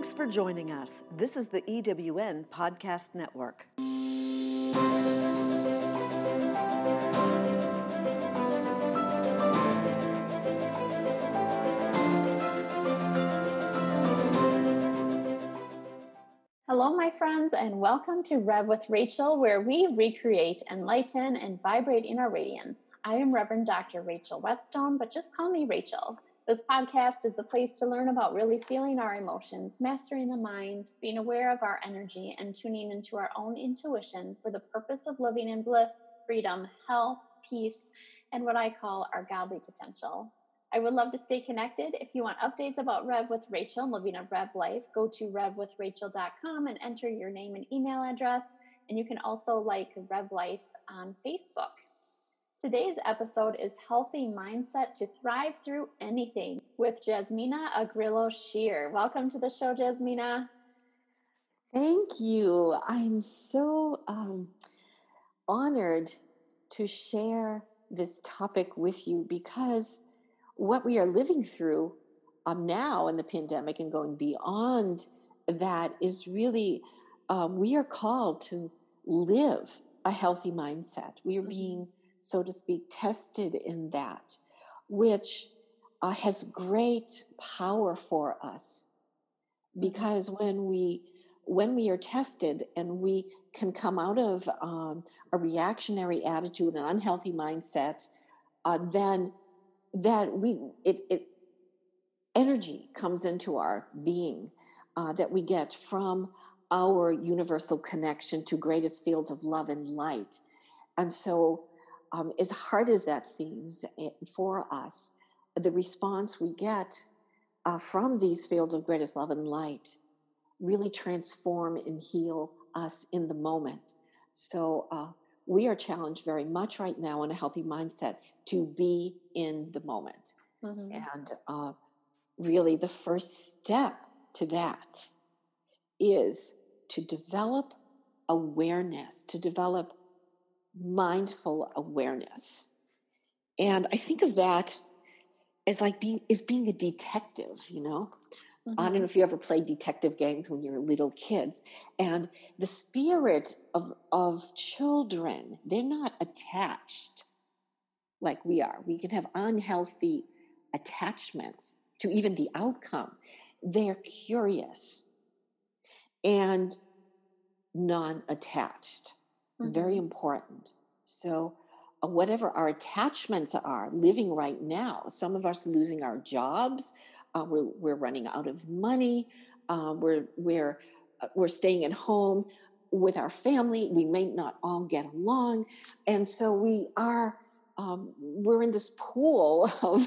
Thanks for joining us. This is the EWN Podcast Network. Hello, my friends, and welcome to Rev with Rachel, where we recreate, enlighten, and vibrate in our radiance. I am Reverend Dr. Rachel Whetstone, but just call me Rachel. This podcast is the place to learn about really feeling our emotions, mastering the mind, being aware of our energy, and tuning into our own intuition for the purpose of living in bliss, freedom, health, peace, and what I call our godly potential. I would love to stay connected. If you want updates about Rev with Rachel and living a Rev life, go to revwithrachel.com and enter your name and email address. And you can also like Rev Life on Facebook. Today's episode is Healthy Mindset to Thrive Through Anything with Jasmina Agrillo Scherr. Welcome to the show, Jasmina. Thank you. I'm so um, honored to share this topic with you because what we are living through um, now in the pandemic and going beyond that is really, um, we are called to live a healthy mindset. We are mm-hmm. being so to speak, tested in that, which uh, has great power for us. Mm-hmm. Because when we when we are tested and we can come out of um, a reactionary attitude, an unhealthy mindset, uh, then that we it, it energy comes into our being uh, that we get from our universal connection to greatest fields of love and light, and so um, as hard as that seems eh, for us, the response we get uh, from these fields of greatest love and light really transform and heal us in the moment. So uh, we are challenged very much right now in a healthy mindset to be in the moment. Mm-hmm. And uh, really, the first step to that is to develop awareness, to develop mindful awareness. And I think of that as like being as being a detective, you know. Mm-hmm. I don't know mm-hmm. if you ever played detective games when you were little kids. And the spirit of of children, they're not attached like we are. We can have unhealthy attachments to even the outcome. They're curious and non-attached mm-hmm. very important. So, uh, whatever our attachments are living right now, some of us losing our jobs, uh, we're, we're running out of money, uh, we're, we're, uh, we're staying at home with our family, we may not all get along. And so we are, um, we're in this pool of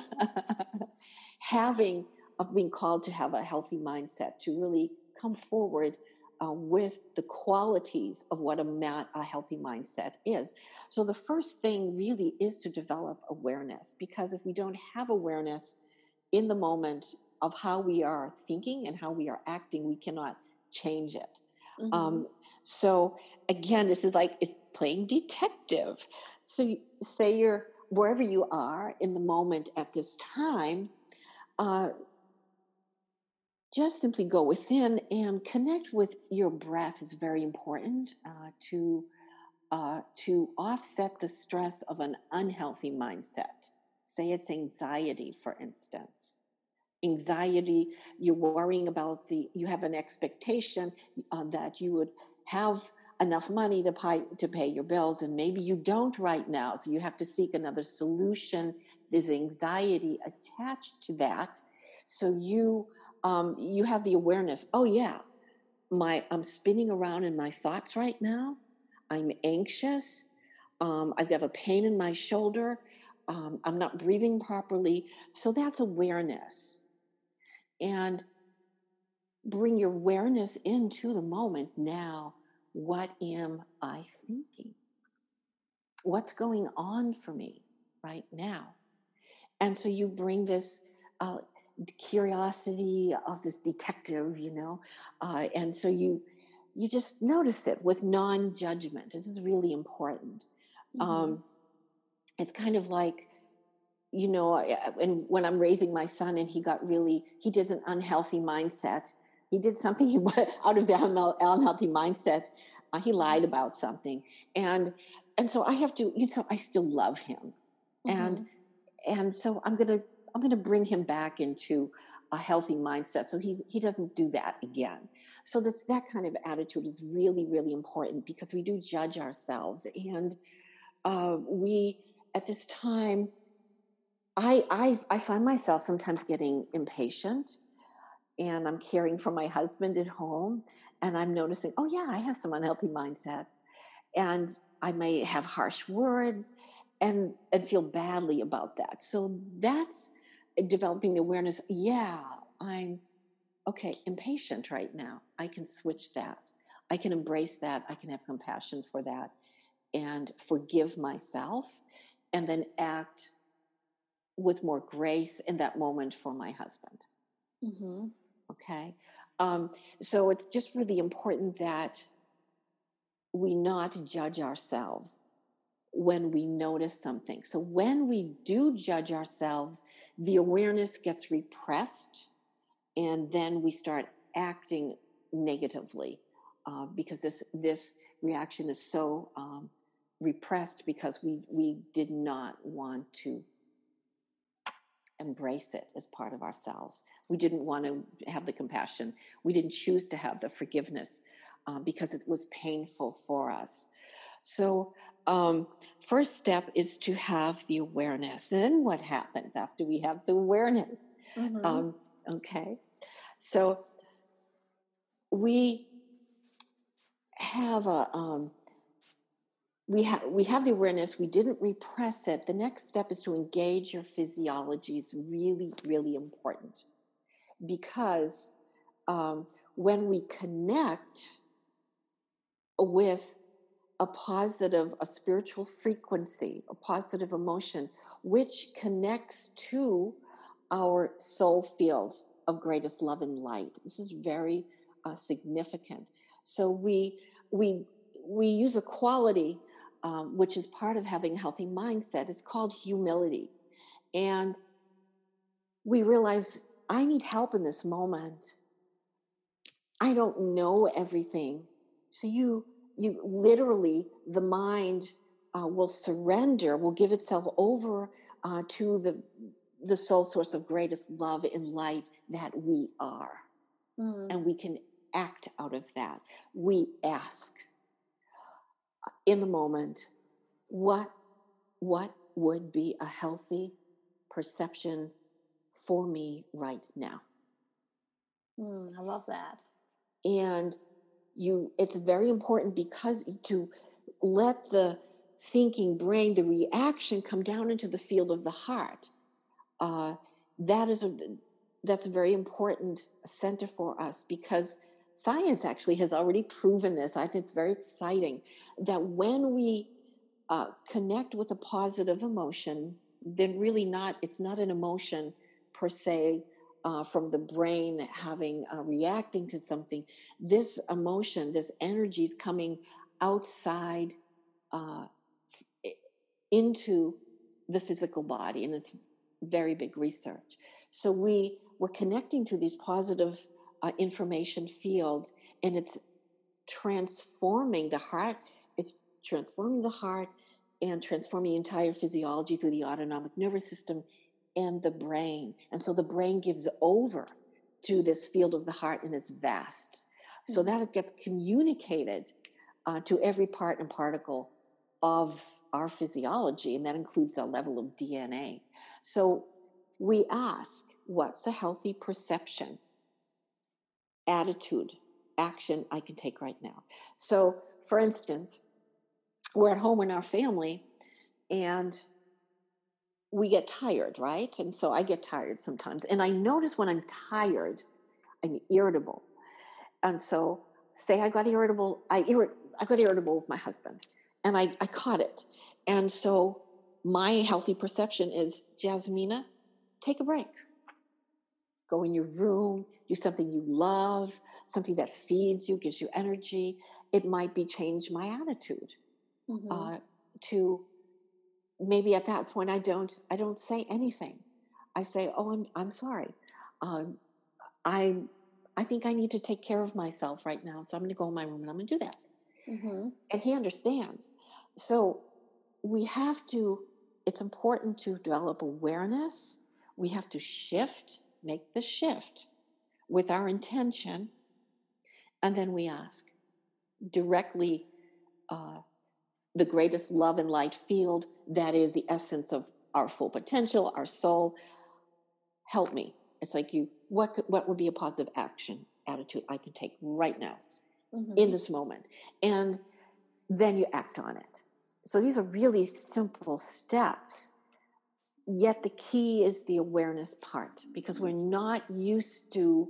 having, of being called to have a healthy mindset, to really come forward uh, with the qualities of what a, mat, a healthy mindset is. So the first thing really is to develop awareness because if we don't have awareness in the moment of how we are thinking and how we are acting, we cannot change it. Mm-hmm. Um, so again, this is like it's playing detective. So you, say you're wherever you are in the moment at this time. Uh, just simply go within and connect with your breath is very important uh, to uh, to offset the stress of an unhealthy mindset. Say it's anxiety, for instance. Anxiety, you're worrying about the, you have an expectation uh, that you would have enough money to pay, to pay your bills, and maybe you don't right now. So you have to seek another solution. There's anxiety attached to that. So you um, you have the awareness oh yeah my i'm spinning around in my thoughts right now. I'm anxious. Um, i have a pain in my shoulder. Um, i'm not breathing properly. So that's awareness. And bring your awareness into the moment. Now what am i thinking? What's going on for me right now? And so you bring this uh, curiosity of this detective, you know, uh, and so you you just notice it with non-judgment. This is really important. Mm-hmm. Um, it's kind of like, you know, and when I'm raising my son and he got really he did an unhealthy mindset, he did something out of the unhealthy mindset. Uh, he lied about something, and and so I have to. You know, I still love him, mm-hmm. and and so I'm gonna I'm gonna bring him back into a healthy mindset so he's he doesn't do that again. So that's that kind of attitude is really really important because we do judge ourselves and uh, we at this time I, I I find myself sometimes getting impatient and I'm caring for my husband at home and I'm noticing, oh yeah, I have some unhealthy mindsets. And I may have harsh words and and feel badly about that. So that's developing the awareness, yeah, I'm okay, impatient right now. I can switch that. I can embrace that. I can have compassion for that and forgive myself and then act with more grace in that moment for my husband. Mm-hmm. Okay. Um, so it's just really important that we not judge ourselves when we notice something. So when we do judge ourselves, the awareness gets repressed and then we start acting negatively uh, because this this reaction is so um, repressed because we we did not want to embrace it as part of ourselves. We didn't want to have the compassion. We didn't choose to have the forgiveness uh, because it was painful for us. So, um, first step is to have the awareness. Then, what happens after we have the awareness? Mm-hmm. Um, okay, so we have a um, we have we have the awareness we didn't repress it the next step is to engage your physiology is really really important because um, when we connect with a positive a spiritual frequency a positive emotion which connects to our soul field of greatest love and light this is very uh, significant so we we we use a quality um, which is part of having a healthy mindset, is called humility. And we realize I need help in this moment. I don't know everything. So you you literally the mind uh, will surrender, will give itself over uh, to the the soul source of greatest love and light that we are, mm. and we can act out of that. We ask in the moment what what would be a healthy perception for me right now mm, i love that and you it's very important because to let the thinking brain the reaction come down into the field of the heart uh, that is a that's a very important center for us because science actually has already proven this. I think it's very exciting that when we uh, connect with a positive emotion, then really not, it's not an emotion per se uh, from the brain having, uh, reacting to something. This emotion, this energy is coming outside uh, into the physical body, and it's very big research. So we, we're connecting to these positive uh, information field and it's transforming the heart it's transforming the heart and transforming entire physiology through the autonomic nervous system and the brain and so the brain gives over to this field of the heart and it's vast so mm-hmm. that it gets communicated uh, to every part and particle of our physiology and that includes a level of dna so we ask what's a healthy perception attitude, action I can take right now. So, for instance, we're at home in our family and we get tired, right? And so I get tired sometimes. And I notice when I'm tired, I'm irritable. And so, say I got irritable, I, I got irritable with my husband and I, I caught it. And so, my healthy perception is Jasmina, take a break go in your room, do something you love, something that feeds you, gives you energy. It might be change my attitude mm-hmm. uh, to maybe at that point I don't I don't say anything. I say, "Oh, I'm I'm sorry. Um, I I think I need to take care of myself right now. So I'm going to go in my room and I'm going to do that. Mm-hmm. And he understands. So we have to, it's important to develop awareness. We have to shift, make the shift with our intention. And then we ask directly uh, the greatest love and light field that is the essence of our full potential, our soul. Help me. It's like you, what, could, what would be a positive action attitude I can take right now mm-hmm. in this moment? And then you act on it. So these are really simple steps. Yet the key is the awareness part because we're not used to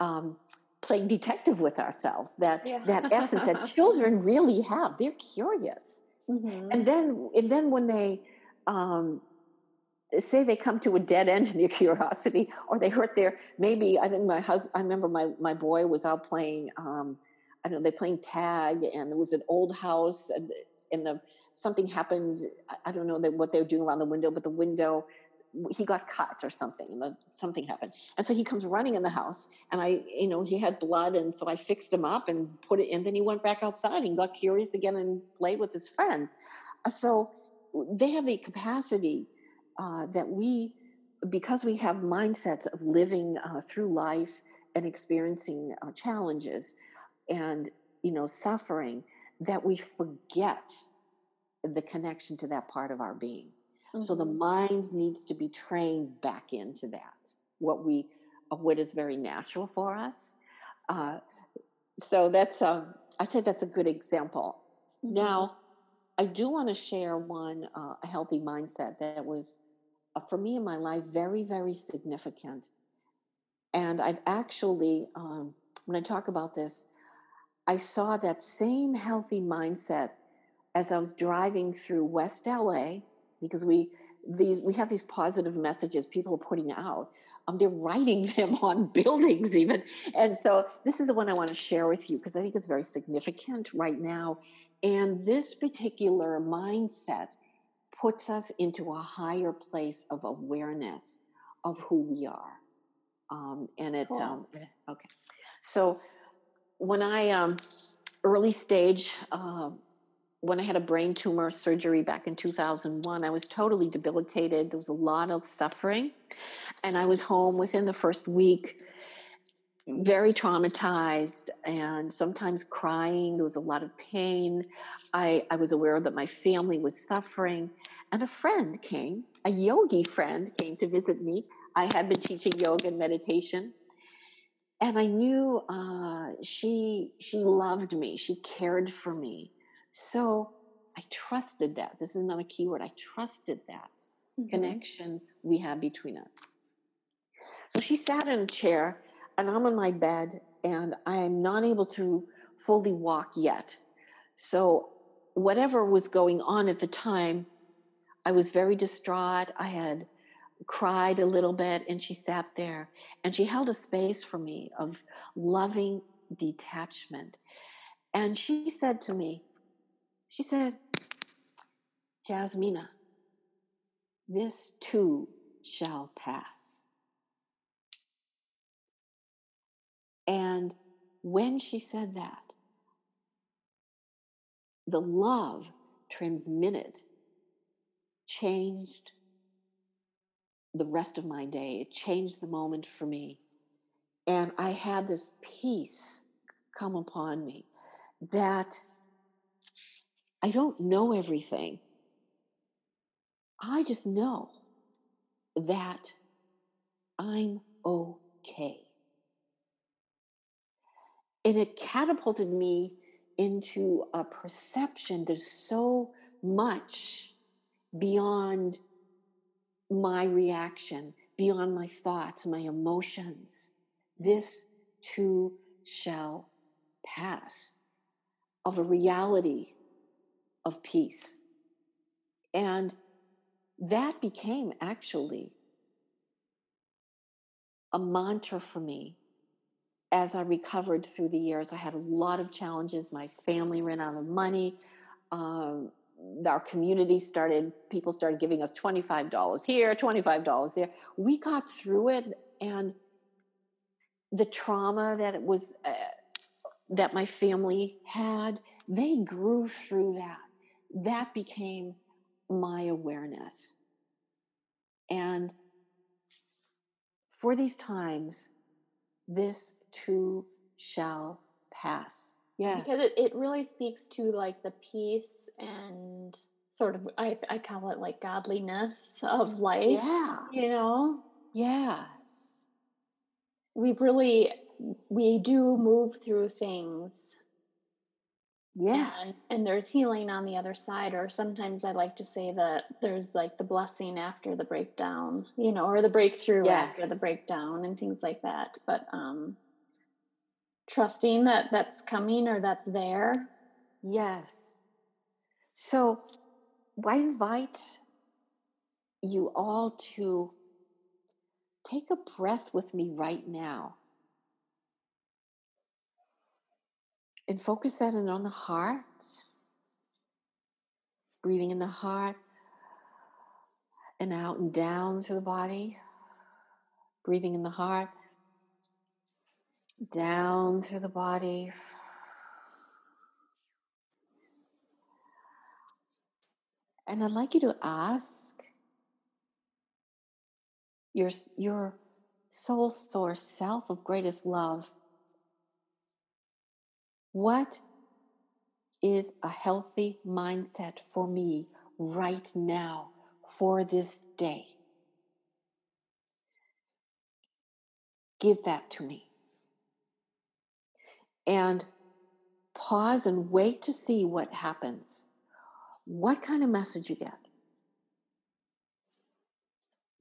um, playing detective with ourselves. That yeah. that essence that children really have. They're curious, mm-hmm. and then and then when they um, say they come to a dead end in their curiosity, or they hurt their maybe. I think my husband. I remember my my boy was out playing. Um, I don't know, they're playing tag and it was an old house and, and the something happened. I don't know what they were doing around the window, but the window, he got cut or something and the, something happened. And so he comes running in the house and I, you know, he had blood. And so I fixed him up and put it in. Then he went back outside and got curious again and played with his friends. Uh, so they have the capacity uh, that we, because we have mindsets of living uh, through life and experiencing uh, challenges, and you know suffering that we forget the connection to that part of our being mm-hmm. so the mm-hmm. mind needs to be trained back into that what we what is very natural for us uh, so that's um, i say that's a good example mm-hmm. now i do want to share one uh, a healthy mindset that was uh, for me in my life very very significant and i've actually um, when i talk about this I saw that same healthy mindset as I was driving through West LA because we these we have these positive messages people are putting out. Um, they're writing them on buildings even, and so this is the one I want to share with you because I think it's very significant right now. And this particular mindset puts us into a higher place of awareness of who we are. Um, and it, cool. um, okay. So when I um, early stage, uh, when I had a brain tumor surgery back in 2001, I was totally debilitated. There was a lot of suffering, and I was home within the first week, very traumatized and sometimes crying. There was a lot of pain. I, I was aware that my family was suffering, and a friend came, a yogi friend came to visit me. I had been teaching yoga and meditation and I knew uh, she she loved me. She cared for me. So I trusted that. This is another key word. I trusted that mm-hmm. connection we had between us. So she sat in a chair, and I'm on my bed, and I'm not able to fully walk yet. So whatever was going on at the time, I was very distraught. I had cried a little bit and she sat there and she held a space for me of loving detachment. And she said to me, she said, Jasmina, this too shall pass. And when she said that, the love transmitted changed the rest of my day. It changed the moment for me. And I had this peace come upon me that I don't know everything. I just know that I'm okay. And it catapulted me into a perception. There's so much beyond my reaction, beyond my thoughts, my emotions. This too shall pass of a reality of peace. And that became actually a mantra for me as I recovered through the years. I had a lot of challenges. My family ran out of money. Um, our community started, people started giving us $25 here, $25 there. We got through it and the trauma that it was uh, that my family had, they grew through that. That became my awareness. And for these times, this too shall pass. Yes. Because it, it really speaks to like the peace and sort of, I, I call it like godliness of life. Yeah. You know? Yes. We've really, we do move through things Yes. and, and there's healing on the other side or sometimes i like to say that there's like the blessing after the breakdown you know or the breakthrough after the breakdown and things like that but um trusting that that's coming or that's there Yes. So I invite you all to take a breath with me right now and focus that in on the heart. Breathing in the heart and out and down through the body. Breathing in the heart, down through the body. And I'd like you to ask your, your soul source self of greatest love what is a healthy mindset for me right now for this day? Give that to me. And pause and wait to see what happens. What kind of message you get?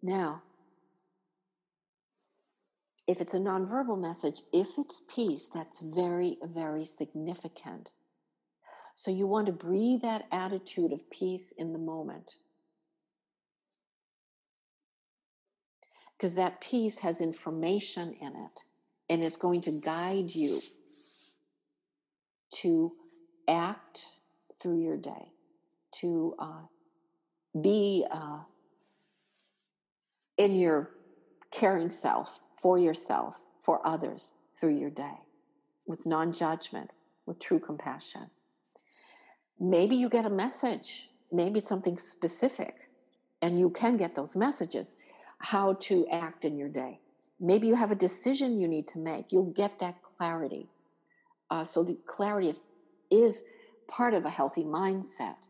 Now, if it's a nonverbal message, if it's peace, that's very, very significant. So you want to breathe that attitude of peace in the moment. Because that peace has information in it and it's going to guide you to act through your day, to uh, be uh, in your caring self, for yourself, for others through your day with non judgment, with true compassion. Maybe you get a message, maybe it's something specific, and you can get those messages how to act in your day. Maybe you have a decision you need to make, you'll get that clarity. Uh, so the clarity is, is part of a healthy mindset.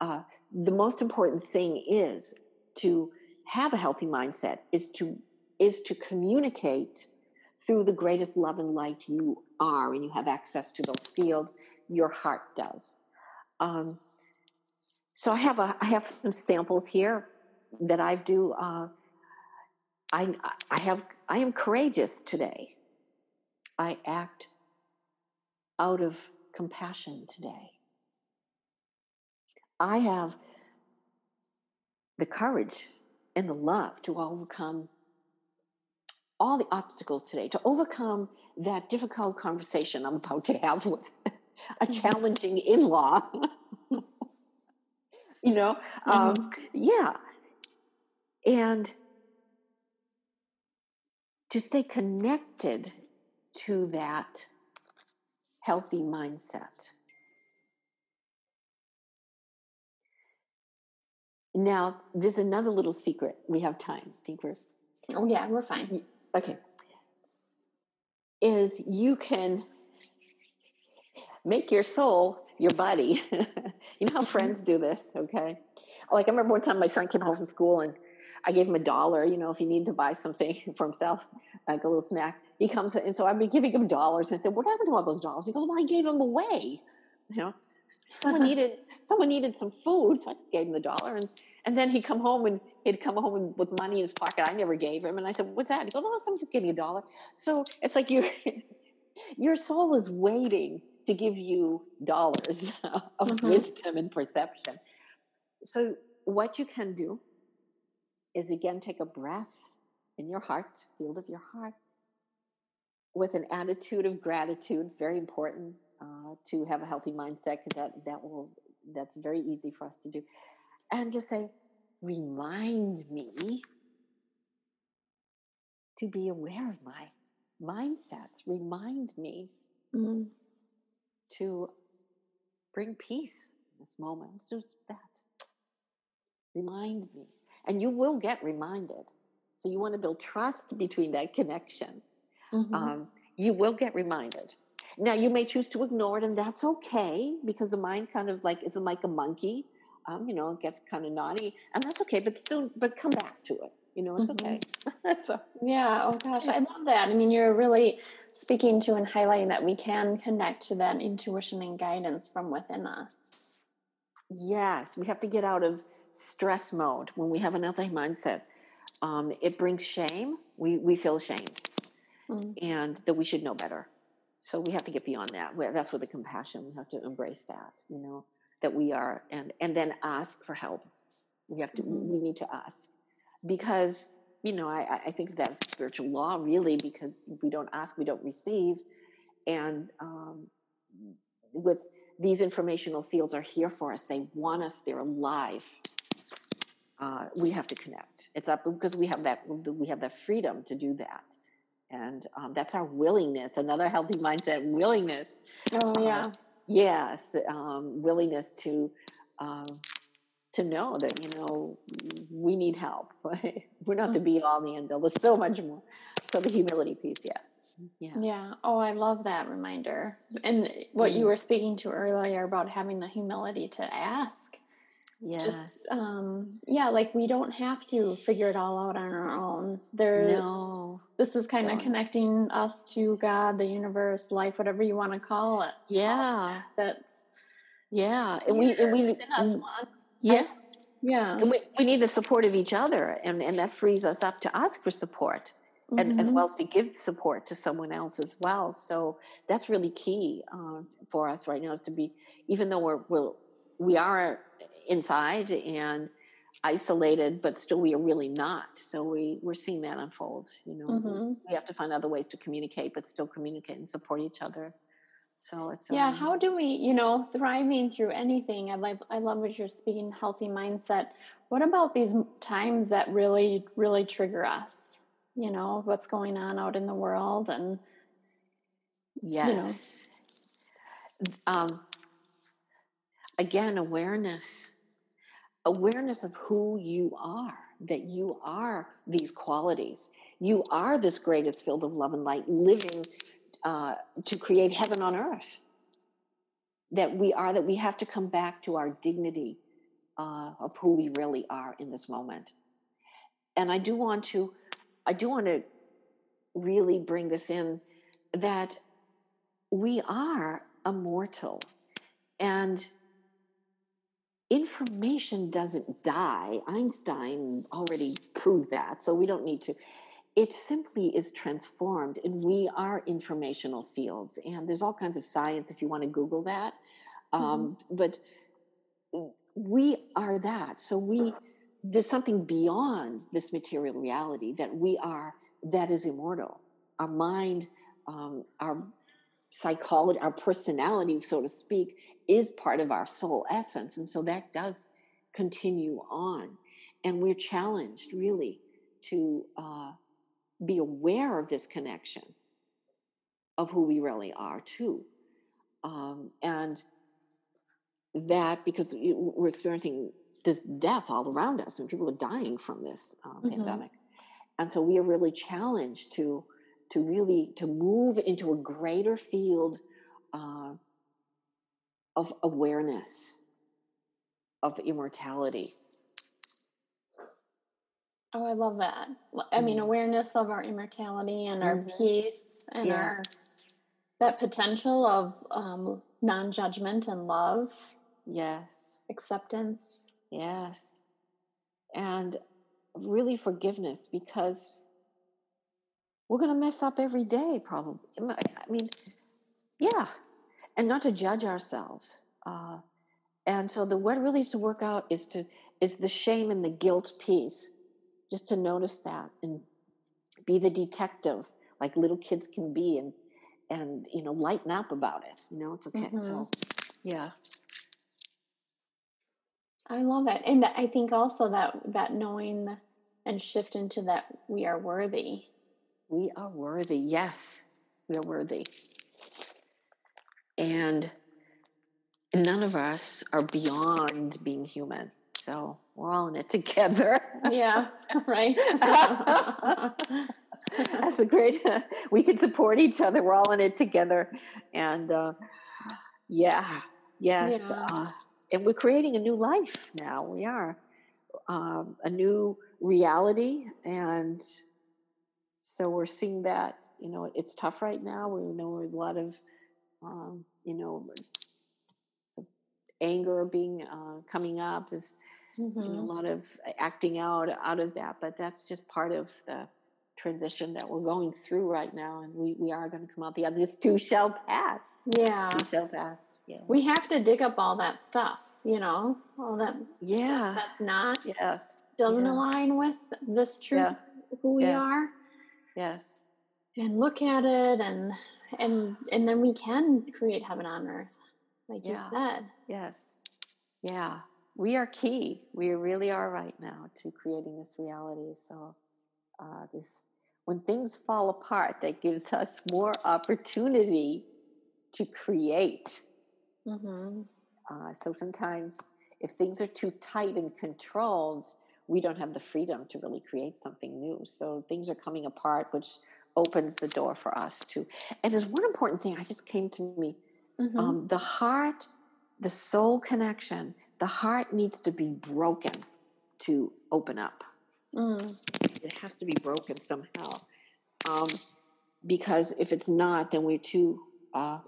Uh, the most important thing is to have a healthy mindset is to is to communicate through the greatest love and light you are, and you have access to those fields. Your heart does. Um, so I have a I have some samples here that I do. Uh, I I have I am courageous today. I act out of compassion today. I have the courage and the love to overcome all the obstacles today, to overcome that difficult conversation I'm about to have with a challenging in law. you know, um, yeah. And to stay connected to that healthy mindset. Now, there's another little secret. We have time. I think we're oh yeah we're fine okay. Is you can make your soul your buddy. you know how friends do this, okay? Like I remember one time my son came home from school and I gave him a dollar, you know, if he needed to buy something for himself, like a little snack. He comes and so I've been giving him dollars. And I said, What happened to all those dollars? He goes, Well, I gave them away. You know, someone needed someone needed some food, so I just gave him the dollar. And and then he'd come home and he'd come home with money in his pocket. I never gave him. And I said, What's that? He goes, Oh, someone just gave me a dollar. So it's like you your soul is waiting to give you dollars of Mhm. wisdom and perception. So what you can do is again take a breath in your heart, field of your heart, with an attitude of gratitude. Very important uh, to have a healthy mindset because that that will that's very easy for us to do, and just say, remind me to be aware of my mindsets remind me Mm-hmm. to bring peace in this moment. Let's do that. Remind me. And you will get reminded. So you want to build trust between that connection. Mm-hmm. Um, you will get reminded. Now you may choose to ignore it, and that's okay because the mind kind of like is like a monkey. Um, you know, it gets kind of naughty, and that's okay. But still, but come back to it. You know, it's Mhm. okay. so Yeah. Oh gosh, I love that. I mean, you're really speaking to and highlighting that we can connect to that intuition and guidance from within us. Yes, we have to get out of stress mode when we have an healthy mindset. Um, it brings shame. We we feel ashamed, Mm. and that we should know better. So we have to get beyond that. That's where the compassion. We have to embrace that. You know that we are, and and then ask for help. We have to. Mhm. We need to ask because you know I I- think that's spiritual law really because we don't ask, we don't receive, and um, with these informational fields are here for us. They want us. They're alive. Uh, we have to connect. It's up because we have that. We have that freedom to do that, and um, that's our willingness. Another healthy mindset: willingness. Oh yeah. Yes, um, willingness to um, to know that you know we need help. We're not the be all, the end all. There's so much more. So the humility piece, yes, yeah, Yeah. Oh, I love that reminder. And what you Mm. were speaking to earlier about having the humility to ask. Yes. Just um yeah, like we don't have to figure it all out on our own. There no, this is kind of connecting us to God, the universe, life, whatever you want to call it. yeah, That's yeah, and we and we within us. Juan. yeah. Yeah. And we, we need the support of each other, and, and that frees us up to ask for support, and as Mhm. well as to give support to someone else as well. So that's really key uh, for us right now is to be, even though we're we'll, we are inside and isolated, but still we are really not. So we we're seeing that unfold. You know, Mhm. we have to find other ways to communicate, but still communicate and support each other. So it's Yeah, um, how do we, you know, thriving through anything? I love, I love what you're speaking, healthy mindset. What about these times that really, really trigger us? You know, what's going on out in the world, and Yes. Um, again, awareness. Awareness of who you are, that you are these qualities. You are this greatest field of love and light living uh, to create heaven on earth. That we are, that we have to come back to our dignity uh, of who we really are in this moment. And I do want to, I do want to really bring this in that we are immortal and information doesn't die. Einstein already proved that so we don't need to. It simply is transformed and we are informational fields and there's all kinds of science if you want to google that um, but we are that. So we there's something beyond this material reality that we are that is immortal. Our mind um, our psychology, our personality, so to speak, is part of our soul essence. And so that does continue on. And we're challenged really to uh, be aware of this connection of who we really are, too. Um, and that because we're experiencing this death all around us, and people are dying from this uh, Mhm. pandemic. And so we are really challenged to to really to move into a greater field uh, of awareness of immortality oh, I love that. i mean, Mhm. awareness of our immortality and our Mhm. peace and Yes. our that potential of um, non-judgment and love, yes acceptance. yes and really forgiveness because we're going to mess up every day probably i mean yeah and not to judge ourselves uh, and so the what really is to work out is to is the shame and the guilt piece just to notice that and be the detective like little kids can be and and you know lighten up about it you know it's okay so yeah I love it. And I think also that that knowing and shift into that we are worthy. We are worthy. Yes, we are worthy. And none of us are beyond being human. So we're all in it together. Yeah, right. That's a great, we can support each other. We're all in it together. And uh, yeah, yes. Yeah. Uh, and we're creating a new life now. We are um, a new reality. And so we're seeing that, you know, it's tough right now. We know there's a lot of, um, you know, some anger being uh, coming up. There's you know, a Mhm. lot of acting out out of that, but that's just part of the transition that we're going through right now. And we, we are going to come out the other. This too shall pass. Yeah. Too shall pass. Yeah. We have to dig up all that stuff, you know, all that yeah. that's not Yes. doesn't Yeah. align with this truth, Yeah. who we Yes. are, Yes. and look at it, and and and then we can create heaven on earth, like you said. Yes. Yeah. We are key. We really are right now to creating this reality. So, uh, this when things fall apart, that gives us more opportunity to create. Mm-hmm. Uh, so sometimes, if things are too tight and controlled, we don't have the freedom to really create something new. So things are coming apart, which opens the door for us to. And there's one important thing I just came to me Mm-hmm. um, the heart, the soul connection, the heart needs to be broken to open up. mm. It has to be broken somehow. Um, because if it's not, then we're too, uh,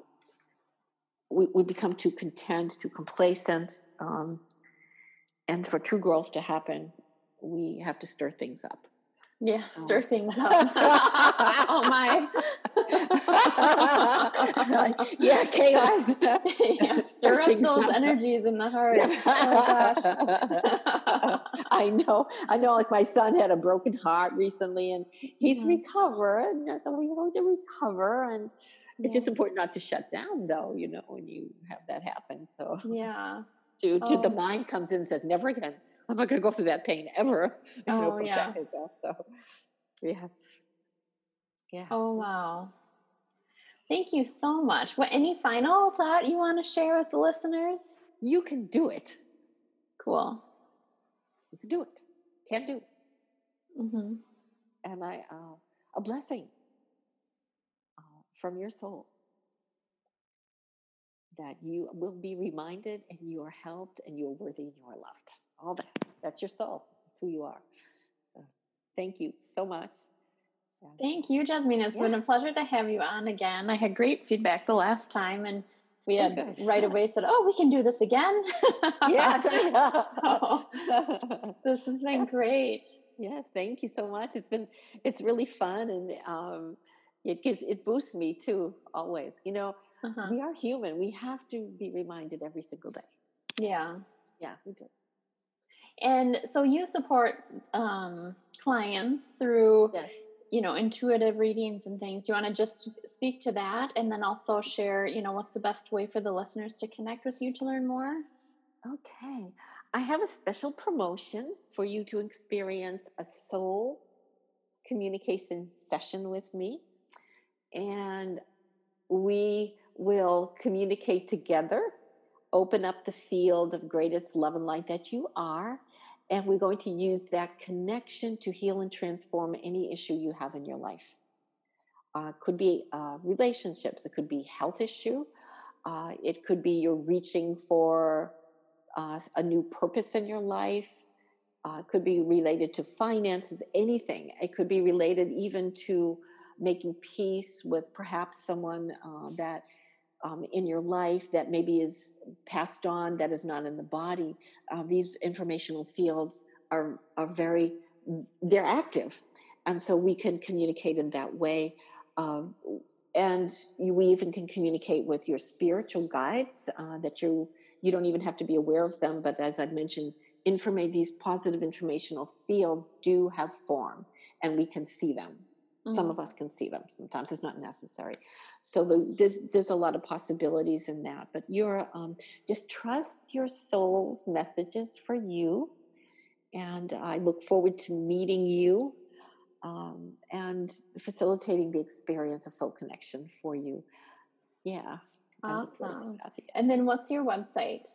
we, we become too content, too complacent. Um, and for true growth to happen, we have to stir things up. Yeah, So- stir things up. oh my. yeah, chaos. yeah, stir up those up. energies in the heart. Oh I know. I know. Like my son had a broken heart recently, and he's Mhm. recovering. I thought, we're going to recover, and it's just important not to shut down, though. You know, when you have that happen. So, yeah. to, to the Oh. mind comes in and says, "Never again. I'm not going to go through that pain ever." Oh, yeah. yourself. So, yeah, yeah. Oh wow. Thank you so much. What any final thought you want to share with the listeners? You can do it. Cool. You can do it. Can do. Mm-hmm. and I uh, a blessing uh, from your soul that you will be reminded and you are helped and you are worthy and you are loved. All that. That's your soul. That's who you are. So, thank you so much. Thank you, Jasmine. It's been a pleasure to have you on again. I had great feedback the last time, and we Oh, had good. right away said, "Oh, we can do this again." Yes. So, this has been great. yes. Thank you so much. It's been it's really fun and um, it gives it boosts me too. Always, you know, Uh-huh. we are human. We have to be reminded every single day. Yeah. Yeah, we do. And so you support um, clients through, Yes. you know, intuitive readings and things. Do you want to just speak to that, and then also share, you know, what's the best way for the listeners to connect with you to learn more? Okay. I have a special promotion for you to experience a soul communication session with me. And we will communicate together, open up the field of greatest love and light that you are. And we're going to use that connection to heal and transform any issue you have in your life. Uh, could be uh, relationships, it could be health issue, uh, it could be you're reaching for uh, a new purpose in your life. Uh, could be related to finances, anything. It could be related even to making peace with perhaps someone uh, that um, in your life that maybe is passed on that is not in the body. Uh, these informational fields are are very they're active, and so we can communicate in that way. Um, and you, we even can communicate with your spiritual guides uh, that you you don't even have to be aware of them. But as I mentioned, informa- these positive informational fields do have form, and we can see them. Some Mhm. of us can see them. Sometimes it's not necessary. So the, there's there's a lot of possibilities in that. But you're um, just trust your soul's messages for you, and I look forward to meeting you um, and facilitating the experience of soul connection for you. Yeah. Awesome. And then what's your website?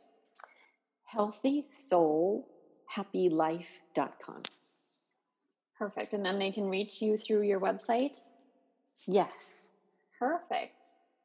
healthysoulhappylife.com. Perfect. And then they can reach you through your website? Yes. Perfect.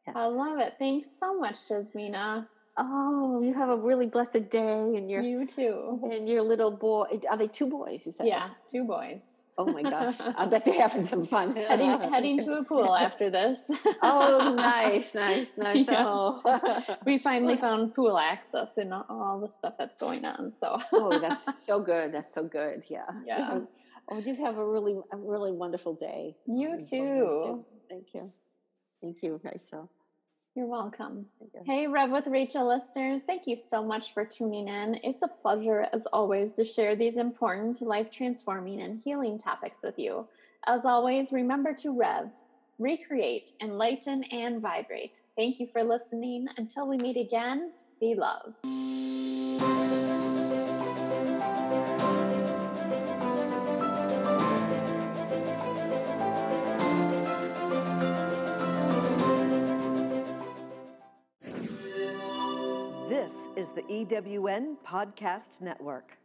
Yes. I love it. Thanks so much, Jasmina. Oh, you have a really blessed day, and your you too, and your little boy. Are they two boys? You said, yeah, two boys. Oh my gosh! I bet they're having some fun. heading heading to a pool after this. oh, nice, nice, nice. Yeah. Oh. we finally found pool access and all the stuff that's going on. So. oh, that's so good. That's so good. Yeah. Yeah. Oh, just have a really, a really wonderful day. You um, too. Thank you. Thank you, Rachel. You're welcome. You. Hey, Rev with Rachel listeners, thank you so much for tuning in. It's a pleasure, as always, to share these important, life transforming, and healing topics with you. As always, remember to Rev, recreate, enlighten, and vibrate. Thank you for listening. Until we meet again, be love. The EWN Podcast Network.